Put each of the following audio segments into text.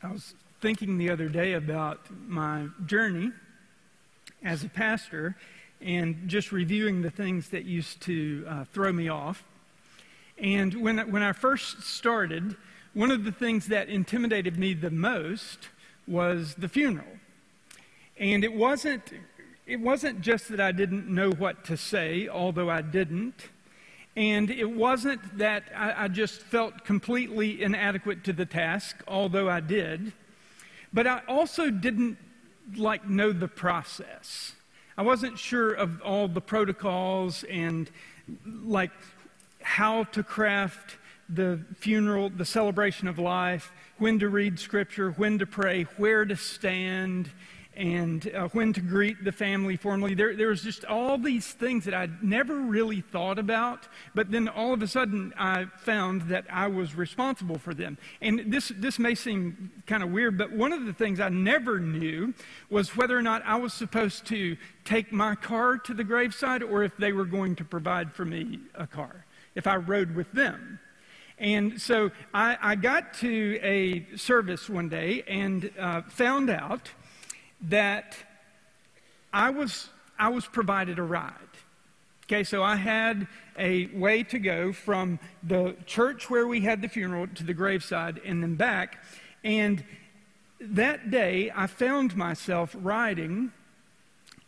I was thinking the other day about my journey as a pastor and just reviewing the things that used to uh, throw me off. And when, when I first started, one of the things that intimidated me the most was the funeral. And it wasn't, it wasn't just that I didn't know what to say, although I didn't. And it wasn't that I, I just felt completely inadequate to the task, although I did. But I also didn't like know the process. I wasn't sure of all the protocols and like how to craft the funeral, the celebration of life, when to read scripture, when to pray, where to stand, and uh, when to greet the family formally. There, there was just all these things that I'd never really thought about, but then all of a sudden I found that I was responsible for them. And this, this may seem kind of weird, but one of the things I never knew was whether or not I was supposed to take my car to the graveside or if they were going to provide for me a car, if I rode with them. And so I, I got to a service one day and uh, found out that I was, I was provided a ride. Okay, so I had a way to go from the church where we had the funeral to the graveside and then back. And that day, I found myself riding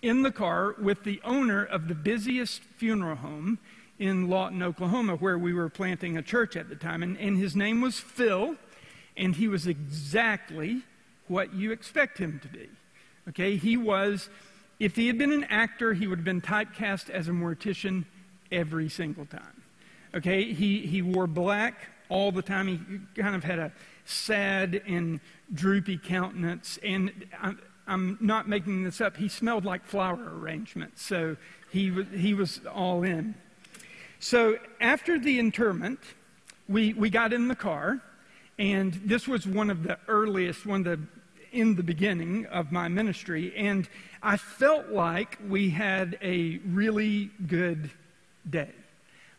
in the car with the owner of the busiest funeral home in Lawton, Oklahoma, where we were planting a church at the time. And, and his name was Phil, and he was exactly what you expect him to be. Okay, he was, if he had been an actor, he would have been typecast as a mortician every single time. Okay, he, he wore black all the time. He kind of had a sad and droopy countenance. And I'm, I'm not making this up. He smelled like flower arrangements. So he, he was all in. So after the interment, we, we got in the car. And this was one of the earliest, one of the in the beginning of my ministry, and I felt like we had a really good day.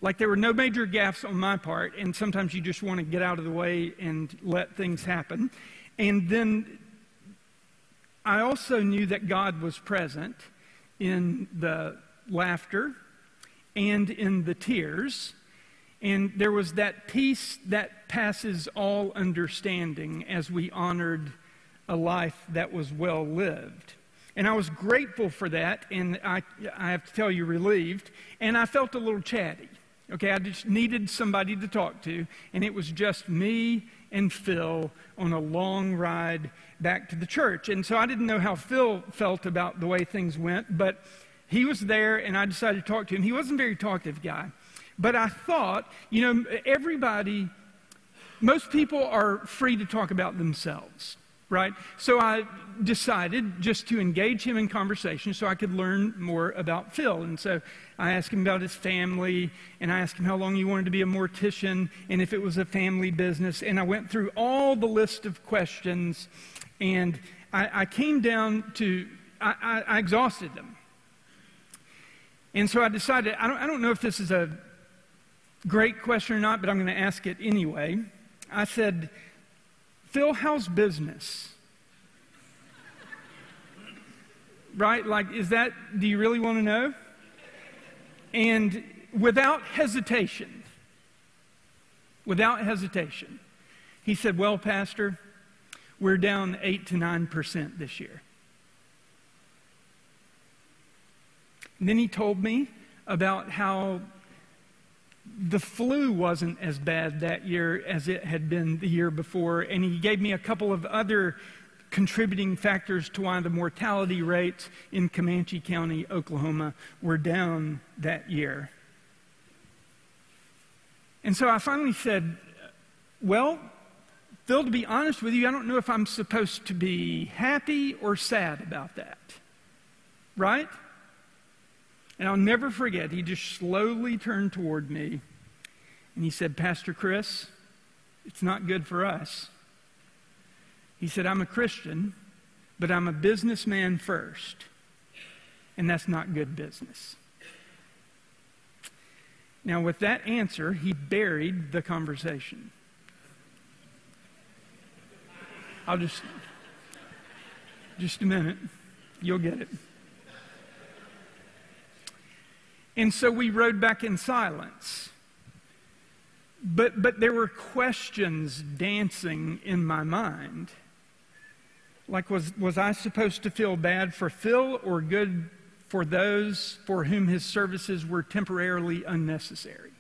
Like there were no major gaffes on my part, and sometimes you just want to get out of the way and let things happen. And then I also knew that God was present in the laughter and in the tears. And there was that peace that passes all understanding as we honored a life that was well lived. And I was grateful for that, and I, I have to tell you, relieved. And I felt a little chatty. Okay, I just needed somebody to talk to, and it was just me and Phil on a long ride back to the church. And so I didn't know how Phil felt about the way things went, but he was there, and I decided to talk to him. He wasn't a very talkative guy, but I thought, you know, everybody, most people are free to talk about themselves right? So I decided just to engage him in conversation so I could learn more about Phil. And so I asked him about his family, and I asked him how long he wanted to be a mortician, and if it was a family business. And I went through all the list of questions, and I, I came down to, I, I, I exhausted them. And so I decided, I don't, I don't know if this is a great question or not, but I'm going to ask it anyway. I said, Phil, how's business? right? Like, is that, do you really want to know? And without hesitation, without hesitation, he said, Well, Pastor, we're down 8 to 9% this year. And then he told me about how the flu wasn't as bad that year as it had been the year before, and he gave me a couple of other contributing factors to why the mortality rates in Comanche County, Oklahoma, were down that year. And so I finally said, Well, Phil, to be honest with you, I don't know if I'm supposed to be happy or sad about that. Right? And I'll never forget, he just slowly turned toward me and he said, Pastor Chris, it's not good for us. He said, I'm a Christian, but I'm a businessman first. And that's not good business. Now, with that answer, he buried the conversation. I'll just, just a minute. You'll get it. And so we rode back in silence. But, but there were questions dancing in my mind. Like, was, was I supposed to feel bad for Phil or good for those for whom his services were temporarily unnecessary?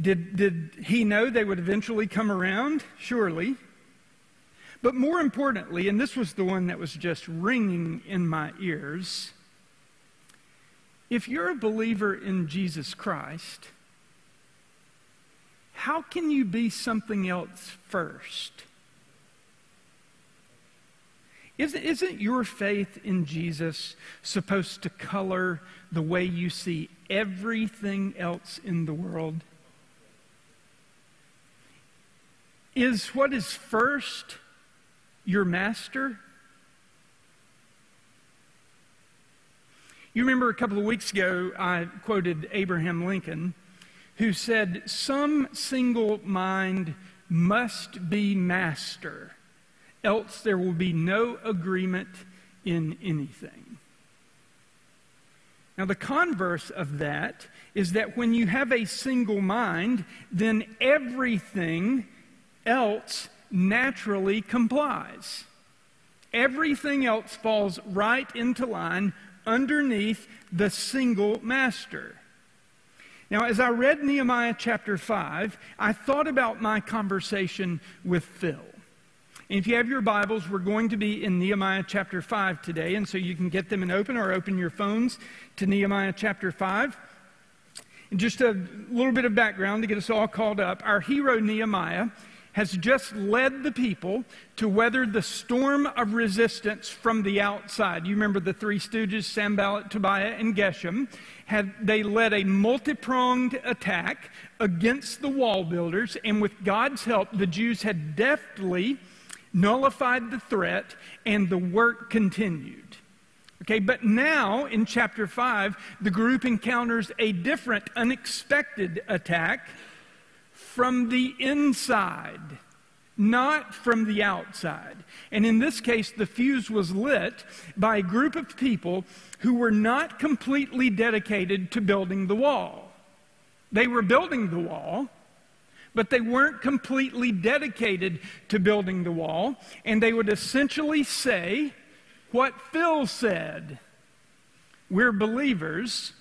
Did, did he know they would eventually come around? Surely. But more importantly, and this was the one that was just ringing in my ears if you're a believer in Jesus Christ, how can you be something else first? Isn't, isn't your faith in Jesus supposed to color the way you see everything else in the world? Is what is first your master? You remember a couple of weeks ago, I quoted Abraham Lincoln, who said, Some single mind must be master, else there will be no agreement in anything. Now, the converse of that is that when you have a single mind, then everything else naturally complies. Everything else falls right into line underneath the single master. Now, as I read Nehemiah chapter 5, I thought about my conversation with Phil. And if you have your Bibles, we're going to be in Nehemiah chapter 5 today, and so you can get them and open or open your phones to Nehemiah chapter 5. And just a little bit of background to get us all called up. Our hero, Nehemiah, has just led the people to weather the storm of resistance from the outside. You remember the three stooges, Sanballat, Tobiah, and Geshem. Had, they led a multi pronged attack against the wall builders, and with God's help, the Jews had deftly nullified the threat, and the work continued. Okay, but now in chapter 5, the group encounters a different, unexpected attack from the inside, not from the outside. And in this case, the fuse was lit by a group of people who were not completely dedicated to building the wall. They were building the wall, but they weren't completely dedicated to building the wall. And they would essentially say what Phil said We're believers,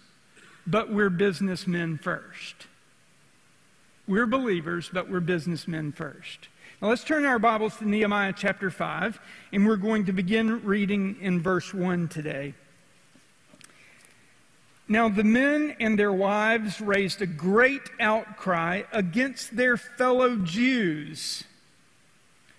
but we're businessmen first. We're believers, but we're businessmen first. Now let's turn our Bibles to Nehemiah chapter 5, and we're going to begin reading in verse 1 today. Now the men and their wives raised a great outcry against their fellow Jews.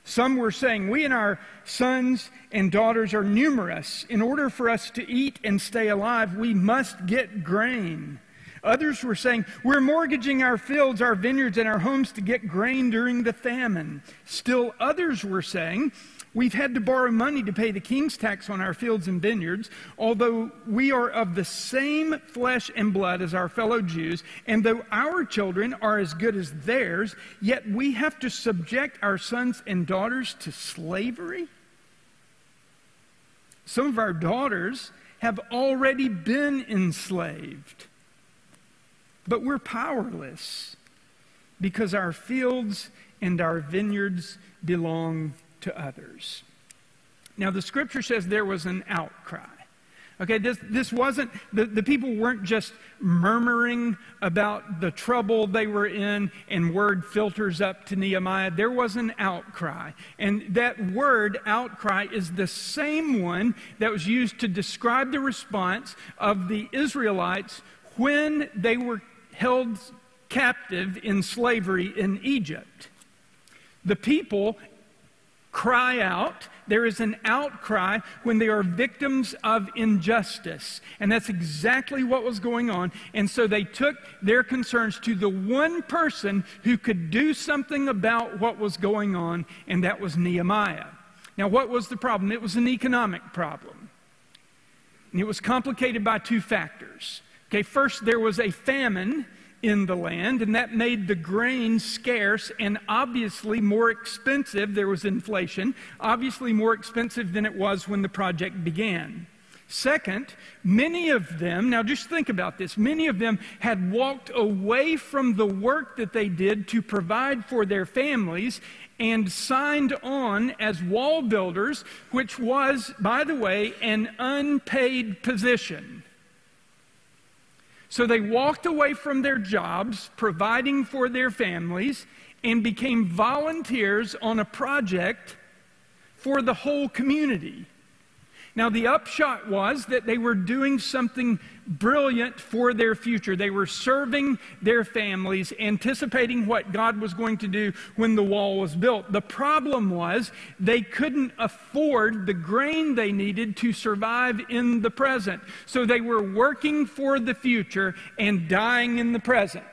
Some were saying, We and our sons and daughters are numerous. In order for us to eat and stay alive, we must get grain. Others were saying, We're mortgaging our fields, our vineyards, and our homes to get grain during the famine. Still others were saying, We've had to borrow money to pay the king's tax on our fields and vineyards, although we are of the same flesh and blood as our fellow Jews, and though our children are as good as theirs, yet we have to subject our sons and daughters to slavery? Some of our daughters have already been enslaved. But we're powerless because our fields and our vineyards belong to others. Now, the scripture says there was an outcry. Okay, this, this wasn't, the, the people weren't just murmuring about the trouble they were in and word filters up to Nehemiah. There was an outcry. And that word, outcry, is the same one that was used to describe the response of the Israelites when they were held captive in slavery in Egypt. The people cry out. There is an outcry when they are victims of injustice. And that's exactly what was going on. And so they took their concerns to the one person who could do something about what was going on, and that was Nehemiah. Now, what was the problem? It was an economic problem. And it was complicated by two factors. Okay, first, there was a famine in the land, and that made the grain scarce and obviously more expensive. There was inflation, obviously more expensive than it was when the project began. Second, many of them, now just think about this, many of them had walked away from the work that they did to provide for their families and signed on as wall builders, which was, by the way, an unpaid position. So they walked away from their jobs, providing for their families, and became volunteers on a project for the whole community. Now, the upshot was that they were doing something brilliant for their future. They were serving their families, anticipating what God was going to do when the wall was built. The problem was they couldn't afford the grain they needed to survive in the present. So they were working for the future and dying in the present.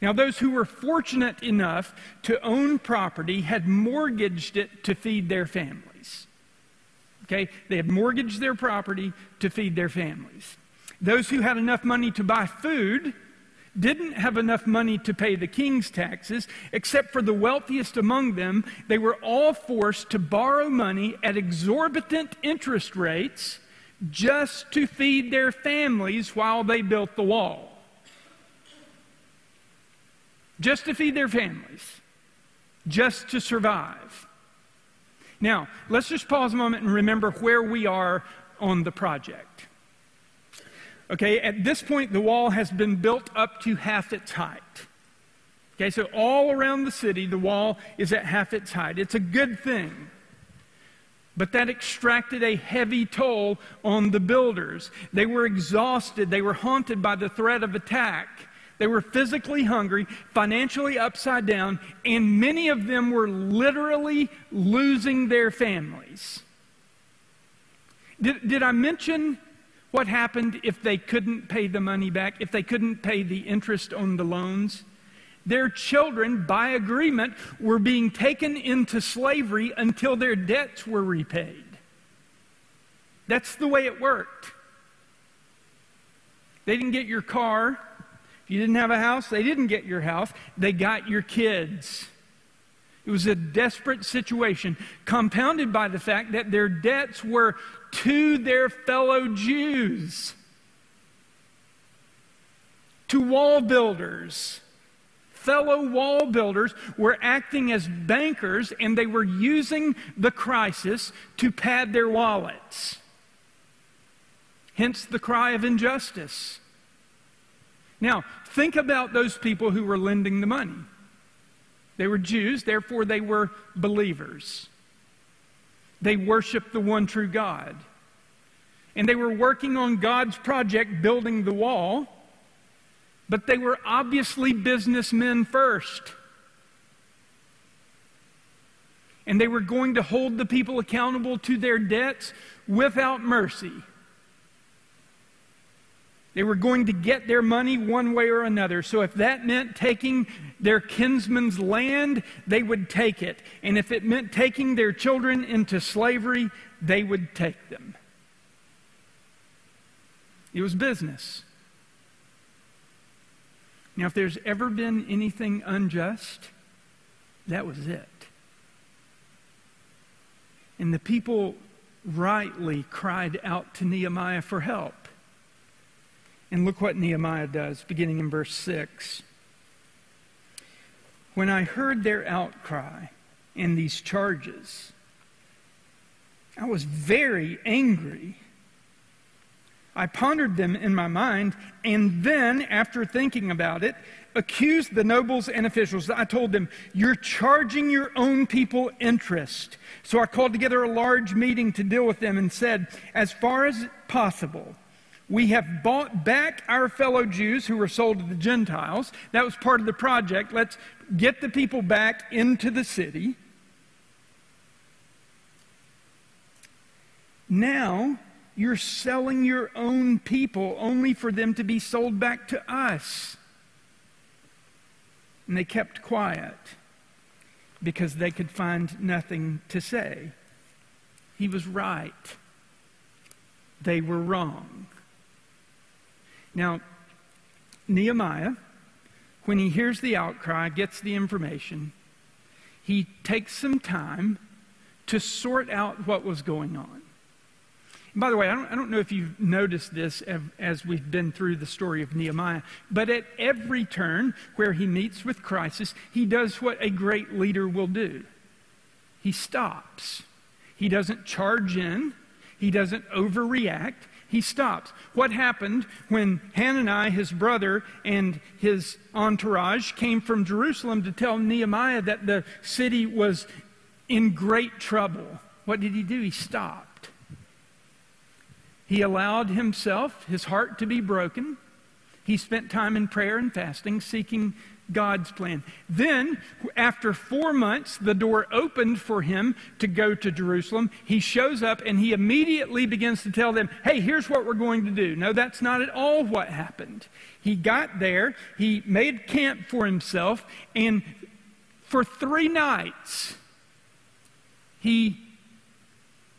Now, those who were fortunate enough to own property had mortgaged it to feed their family. Okay? They had mortgaged their property to feed their families. Those who had enough money to buy food didn't have enough money to pay the king's taxes, except for the wealthiest among them. They were all forced to borrow money at exorbitant interest rates just to feed their families while they built the wall. Just to feed their families, just to survive. Now, let's just pause a moment and remember where we are on the project. Okay, at this point, the wall has been built up to half its height. Okay, so all around the city, the wall is at half its height. It's a good thing. But that extracted a heavy toll on the builders. They were exhausted, they were haunted by the threat of attack. They were physically hungry, financially upside down, and many of them were literally losing their families. Did, did I mention what happened if they couldn't pay the money back, if they couldn't pay the interest on the loans? Their children, by agreement, were being taken into slavery until their debts were repaid. That's the way it worked. They didn't get your car, you didn't have a house, they didn't get your house, they got your kids. It was a desperate situation, compounded by the fact that their debts were to their fellow Jews, to wall builders. Fellow wall builders were acting as bankers and they were using the crisis to pad their wallets. Hence the cry of injustice. Now, think about those people who were lending the money. They were Jews, therefore, they were believers. They worshiped the one true God. And they were working on God's project, building the wall, but they were obviously businessmen first. And they were going to hold the people accountable to their debts without mercy. They were going to get their money one way or another. So if that meant taking their kinsman's land, they would take it. And if it meant taking their children into slavery, they would take them. It was business. Now, if there's ever been anything unjust, that was it. And the people rightly cried out to Nehemiah for help. And look what Nehemiah does, beginning in verse 6. When I heard their outcry and these charges, I was very angry. I pondered them in my mind, and then, after thinking about it, accused the nobles and officials. I told them, You're charging your own people interest. So I called together a large meeting to deal with them and said, As far as possible, we have bought back our fellow Jews who were sold to the Gentiles. That was part of the project. Let's get the people back into the city. Now, you're selling your own people only for them to be sold back to us. And they kept quiet because they could find nothing to say. He was right. They were wrong. Now, Nehemiah, when he hears the outcry, gets the information, he takes some time to sort out what was going on. And by the way, I don't, I don't know if you've noticed this as we've been through the story of Nehemiah, but at every turn where he meets with crisis, he does what a great leader will do he stops. He doesn't charge in, he doesn't overreact. He stops. What happened when Hanani, his brother, and his entourage came from Jerusalem to tell Nehemiah that the city was in great trouble? What did he do? He stopped. He allowed himself, his heart to be broken. He spent time in prayer and fasting, seeking God's plan. Then, after four months, the door opened for him to go to Jerusalem. He shows up and he immediately begins to tell them, Hey, here's what we're going to do. No, that's not at all what happened. He got there, he made camp for himself, and for three nights, he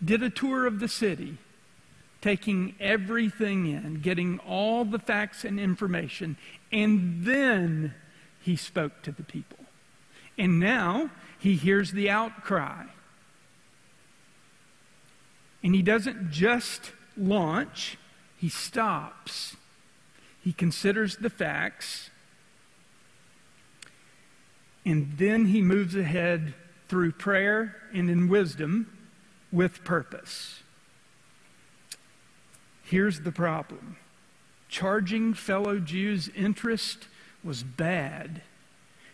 did a tour of the city taking everything in, getting all the facts and information, and then he spoke to the people. And now he hears the outcry. And he doesn't just launch, he stops. He considers the facts. And then he moves ahead through prayer and in wisdom with purpose. Here's the problem charging fellow Jews interest was bad.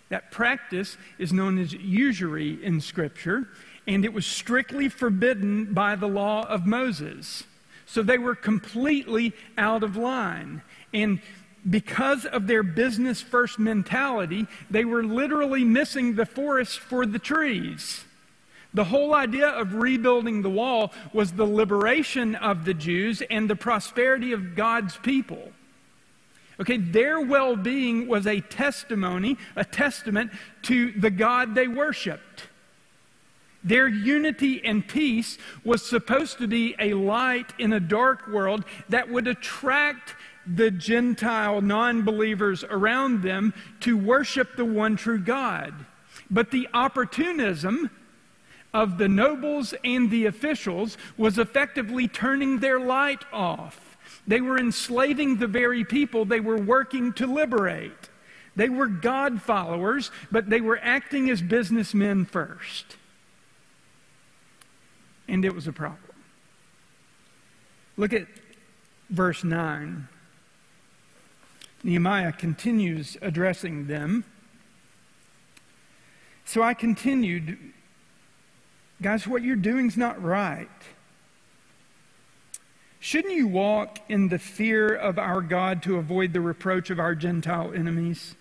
That practice is known as usury in Scripture, and it was strictly forbidden by the law of Moses. So they were completely out of line. And because of their business first mentality, they were literally missing the forest for the trees. The whole idea of rebuilding the wall was the liberation of the Jews and the prosperity of God's people. Okay, their well being was a testimony, a testament to the God they worshiped. Their unity and peace was supposed to be a light in a dark world that would attract the Gentile non believers around them to worship the one true God. But the opportunism of the nobles and the officials was effectively turning their light off. They were enslaving the very people they were working to liberate. They were God followers, but they were acting as businessmen first. And it was a problem. Look at verse 9. Nehemiah continues addressing them. So I continued Guys, what you're doing is not right. Shouldn't you walk in the fear of our God to avoid the reproach of our Gentile enemies?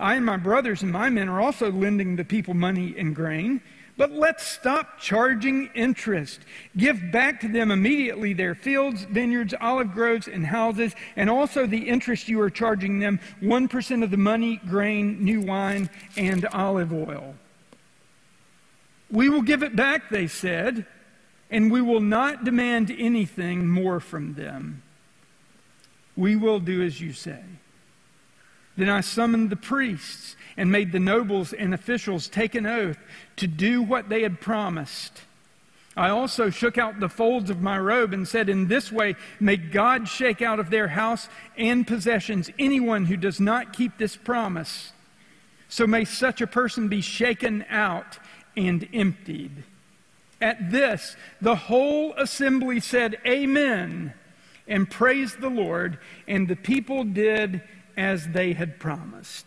I and my brothers and my men are also lending the people money and grain. But let's stop charging interest. Give back to them immediately their fields, vineyards, olive groves, and houses, and also the interest you are charging them 1% of the money, grain, new wine, and olive oil. We will give it back, they said, and we will not demand anything more from them. We will do as you say. Then I summoned the priests and made the nobles and officials take an oath to do what they had promised. I also shook out the folds of my robe and said, In this way, may God shake out of their house and possessions anyone who does not keep this promise. So may such a person be shaken out and emptied. At this, the whole assembly said, Amen, and praised the Lord, and the people did as they had promised.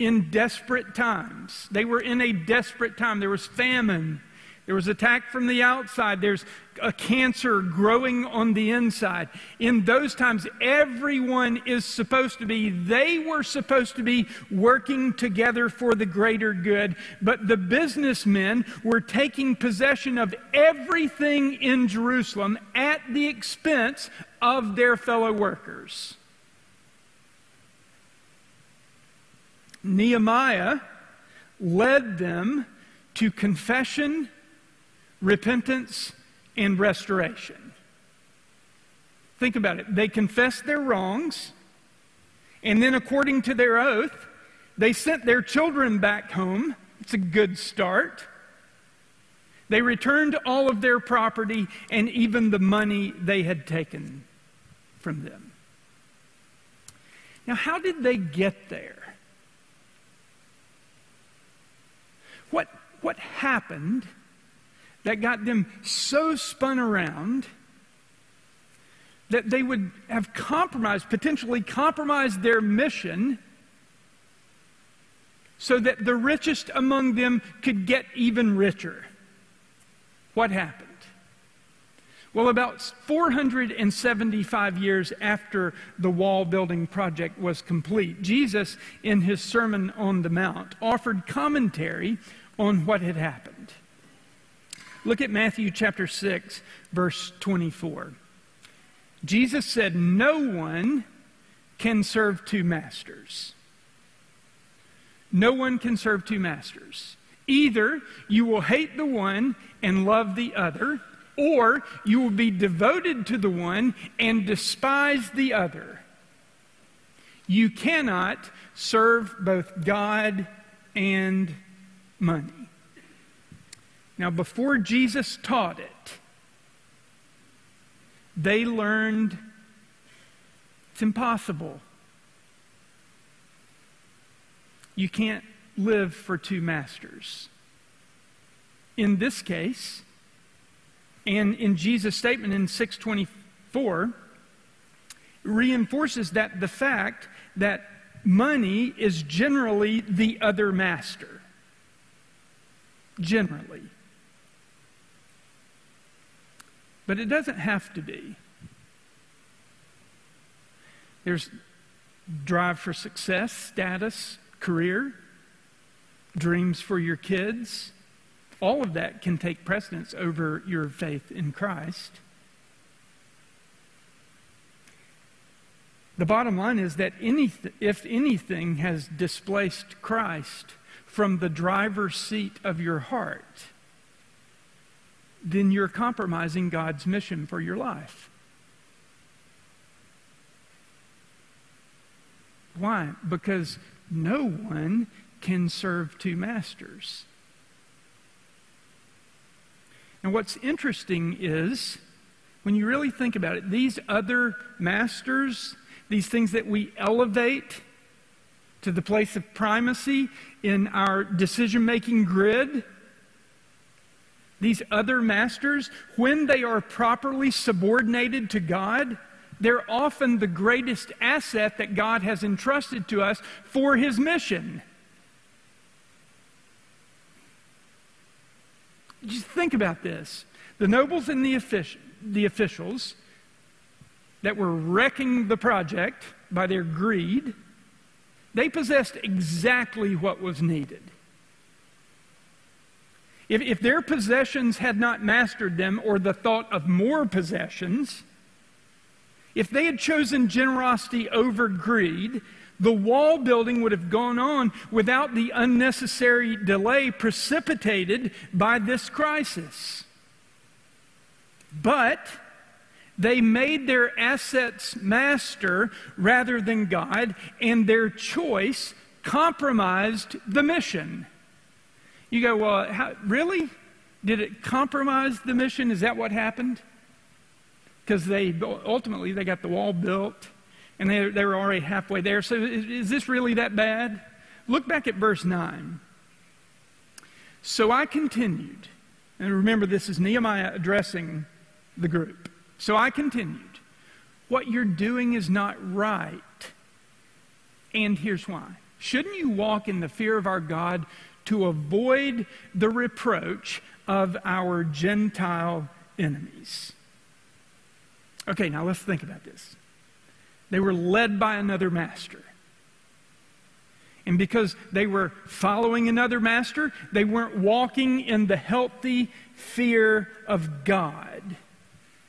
In desperate times, they were in a desperate time. There was famine, there was attack from the outside. There's a cancer growing on the inside. In those times, everyone is supposed to be, they were supposed to be working together for the greater good. But the businessmen were taking possession of everything in Jerusalem at the expense of their fellow workers. Nehemiah led them to confession repentance and restoration. Think about it. They confessed their wrongs, and then, according to their oath, they sent their children back home. It's a good start. They returned all of their property and even the money they had taken from them. Now, how did they get there? What, what happened that got them so spun around that they would have compromised, potentially compromised their mission so that the richest among them could get even richer? What happened? Well, about 475 years after the wall building project was complete, Jesus, in his Sermon on the Mount, offered commentary on what had happened. Look at Matthew chapter 6, verse 24. Jesus said, No one can serve two masters. No one can serve two masters. Either you will hate the one and love the other, or you will be devoted to the one and despise the other. You cannot serve both God and money. Now, before Jesus taught it, they learned it's impossible. You can't live for two masters. In this case, and in Jesus' statement in 624, reinforces that the fact that money is generally the other master. Generally. But it doesn't have to be. There's drive for success, status, career, dreams for your kids. All of that can take precedence over your faith in Christ. The bottom line is that if anything has displaced Christ from the driver's seat of your heart, then you're compromising God's mission for your life. Why? Because no one can serve two masters. And what's interesting is, when you really think about it, these other masters, these things that we elevate to the place of primacy in our decision making grid, these other masters, when they are properly subordinated to God, they're often the greatest asset that God has entrusted to us for his mission. Just think about this. The nobles and the, the officials that were wrecking the project by their greed, they possessed exactly what was needed. If, if their possessions had not mastered them, or the thought of more possessions, if they had chosen generosity over greed, the wall building would have gone on without the unnecessary delay precipitated by this crisis. But they made their assets master rather than God, and their choice compromised the mission. You go, well, how, really? Did it compromise the mission? Is that what happened? Because they ultimately they got the wall built, and they, they were already halfway there. So is, is this really that bad? Look back at verse 9. So I continued, and remember this is Nehemiah addressing the group. So I continued, What you're doing is not right. And here's why. Shouldn't you walk in the fear of our God to avoid the reproach of our Gentile enemies. Okay, now let's think about this. They were led by another master. And because they were following another master, they weren't walking in the healthy fear of God.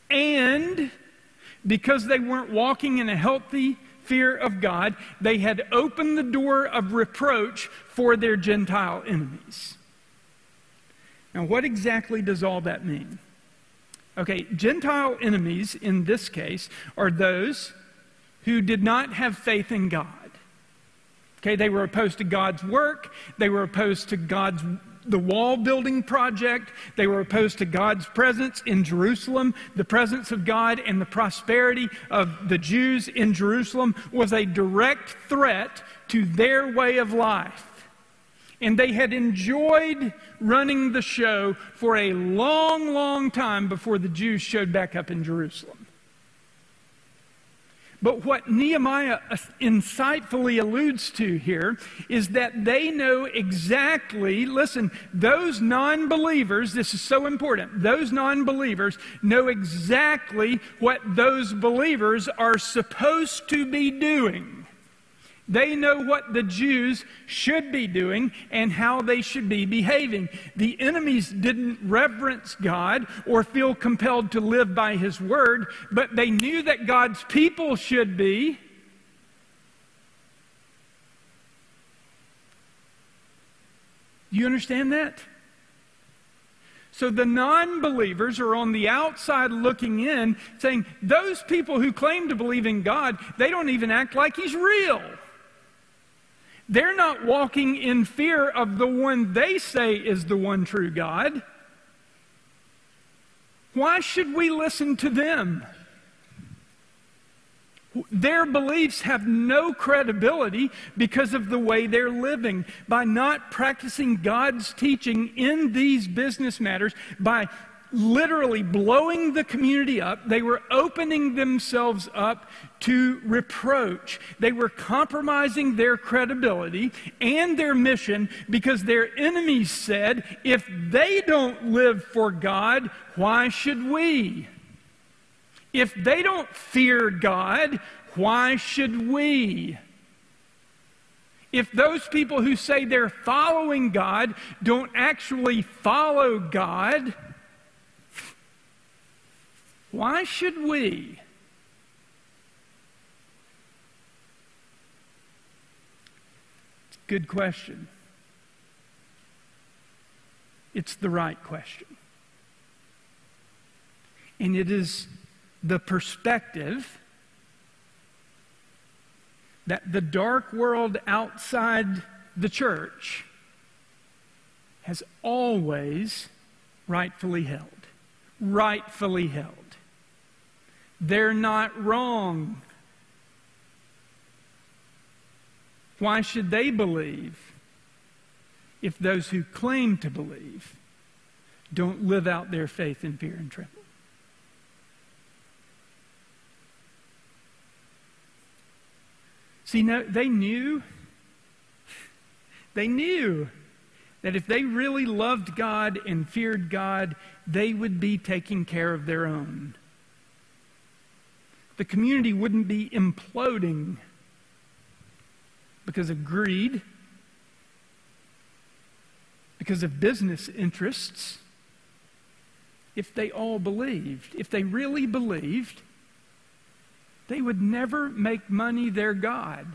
And because they weren't walking in a healthy fear of God, they had opened the door of reproach for their Gentile enemies. Now, what exactly does all that mean? Okay, Gentile enemies in this case are those who did not have faith in God. Okay, they were opposed to God's work, they were opposed to God's the wall building project. They were opposed to God's presence in Jerusalem. The presence of God and the prosperity of the Jews in Jerusalem was a direct threat to their way of life. And they had enjoyed running the show for a long, long time before the Jews showed back up in Jerusalem. But what Nehemiah insightfully alludes to here is that they know exactly, listen, those non believers, this is so important, those non believers know exactly what those believers are supposed to be doing. They know what the Jews should be doing and how they should be behaving. The enemies didn't reverence God or feel compelled to live by His word, but they knew that God's people should be. You understand that? So the non believers are on the outside looking in, saying, Those people who claim to believe in God, they don't even act like He's real. They're not walking in fear of the one they say is the one true God. Why should we listen to them? Their beliefs have no credibility because of the way they're living. By not practicing God's teaching in these business matters, by literally blowing the community up. They were opening themselves up to reproach. They were compromising their credibility and their mission because their enemies said, if they don't live for God, why should we? If they don't fear God, why should we? If those people who say they're following God don't actually follow God, why should we? Good question. It's the right question. And it is the perspective that the dark world outside the church has always rightfully held. Rightfully held. They're not wrong. Why should they believe if those who claim to believe don't live out their faith in fear and tremble? See, no, they knew, they knew that if they really loved God and feared God, they would be taking care of their own the community wouldn't be imploding because of greed, because of business interests, if they all believed. If they really believed, they would never make money their God.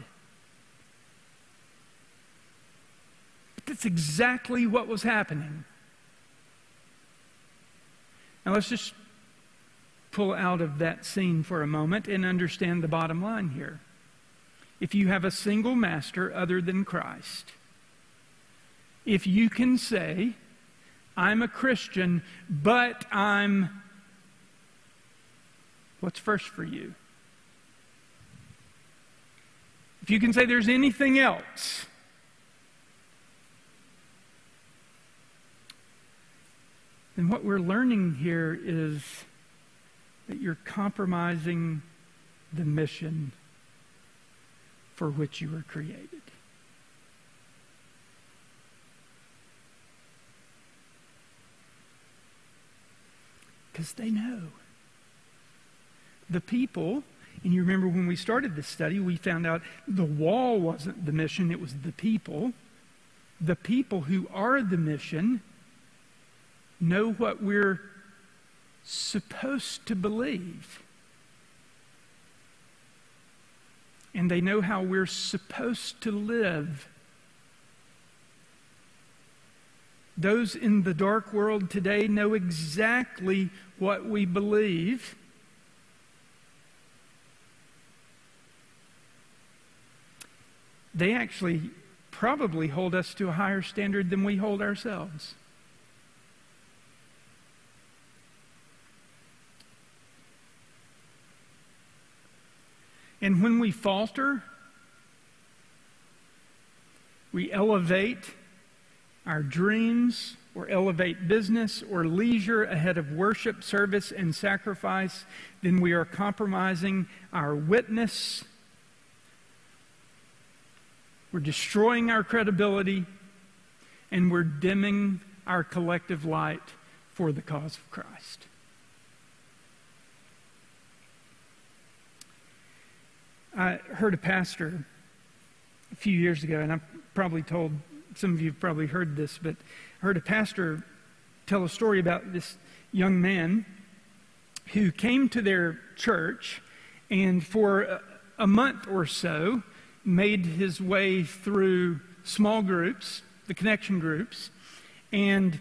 But that's exactly what was happening. Now let's just pull out of that scene for a moment and understand the bottom line here. If you have a single master other than Christ, if you can say, I'm a Christian, but I'm. What's first for you? If you can say there's anything else, then what we're learning here is that you're compromising the mission for which you were created. Because they know. The people, and you remember when we started this study, we found out the wall wasn't the mission, it was the people. The people who are the mission know what we're supposed to believe. And they know how we're supposed to live. Those in the dark world today know exactly what we believe. They actually probably hold us to a higher standard than we hold ourselves. And when we falter, we elevate our dreams or elevate business or leisure ahead of worship, service, and sacrifice, then we are compromising our witness. We're destroying our credibility, and we're dimming our collective light for the cause of Christ. I heard a pastor a few years ago, and I've probably told some of you have probably heard this, but I heard a pastor tell a story about this young man who came to their church and for a month or so made his way through small groups, the connection groups, and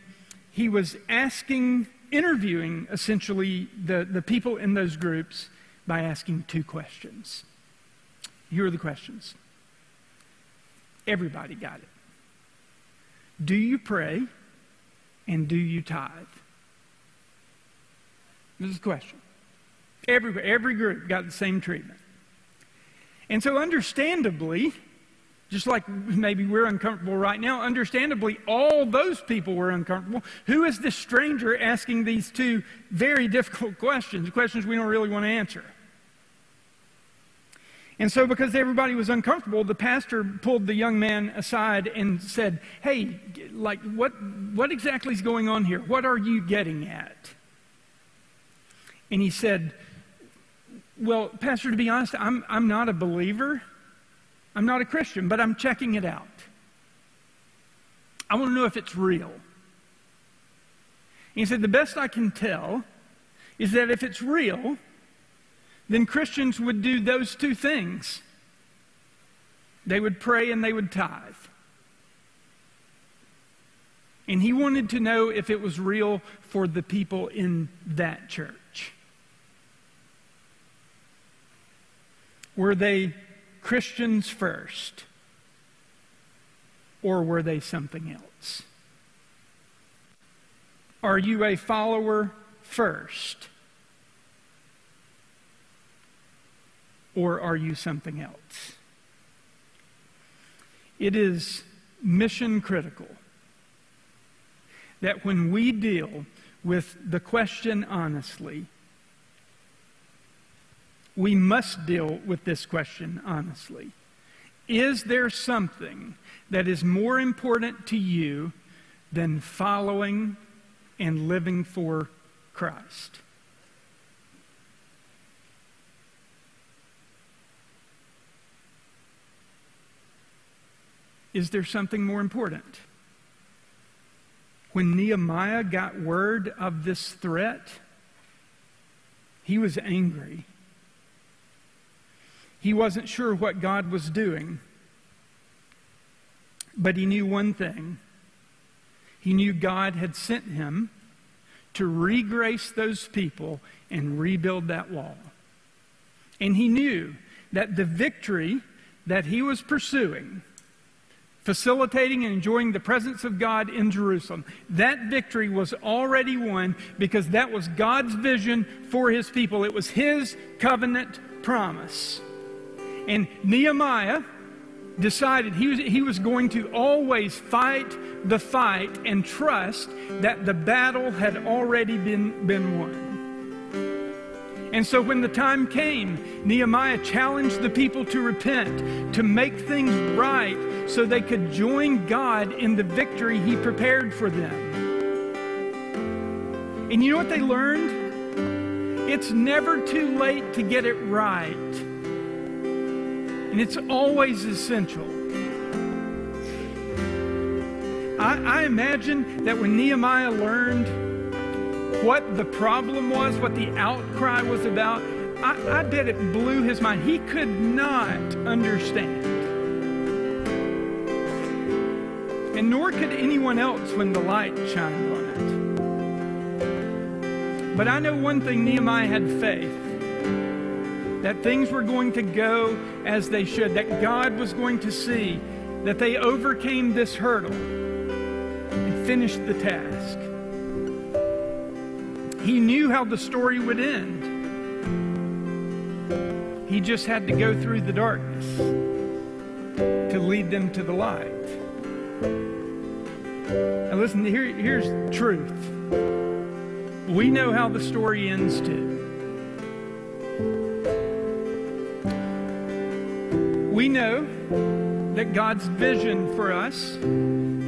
he was asking, interviewing essentially the, the people in those groups by asking two questions. Here are the questions. Everybody got it. Do you pray and do you tithe? This is the question. Every, every group got the same treatment. And so, understandably, just like maybe we're uncomfortable right now, understandably, all those people were uncomfortable. Who is this stranger asking these two very difficult questions, questions we don't really want to answer? And so, because everybody was uncomfortable, the pastor pulled the young man aside and said, Hey, like, what, what exactly is going on here? What are you getting at? And he said, Well, Pastor, to be honest, I'm, I'm not a believer. I'm not a Christian, but I'm checking it out. I want to know if it's real. And he said, The best I can tell is that if it's real, then Christians would do those two things they would pray and they would tithe. And he wanted to know if it was real for the people in that church. Were they Christians first? Or were they something else? Are you a follower first? Or are you something else? It is mission critical that when we deal with the question honestly, we must deal with this question honestly. Is there something that is more important to you than following and living for Christ? Is there something more important? When Nehemiah got word of this threat, he was angry. He wasn't sure what God was doing, but he knew one thing. He knew God had sent him to regrace those people and rebuild that wall. And he knew that the victory that he was pursuing facilitating and enjoying the presence of God in Jerusalem. That victory was already won because that was God's vision for his people. It was his covenant promise. And Nehemiah decided he was, he was going to always fight the fight and trust that the battle had already been, been won. And so when the time came, Nehemiah challenged the people to repent, to make things right so they could join God in the victory he prepared for them. And you know what they learned? It's never too late to get it right. And it's always essential. I, I imagine that when Nehemiah learned what the problem was, what the outcry was about, I, I bet it blew his mind. He could not understand. And nor could anyone else when the light shined on it. But I know one thing Nehemiah had faith that things were going to go as they should, that God was going to see that they overcame this hurdle and finished the task. He knew how the story would end. He just had to go through the darkness to lead them to the light. Now, listen, here, here's truth. We know how the story ends, too. We know that God's vision for us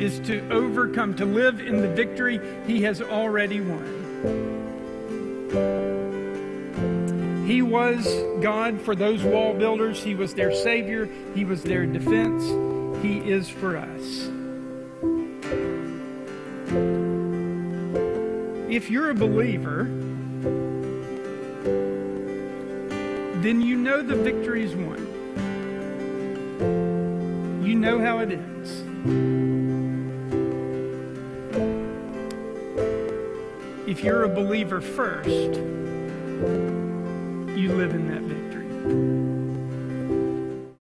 is to overcome, to live in the victory He has already won. He was God for those wall builders. He was their Savior. He was their defense. He is for us. If you're a believer, then you know the victory is won. You know how it ends. If you're a believer first, live in that victory.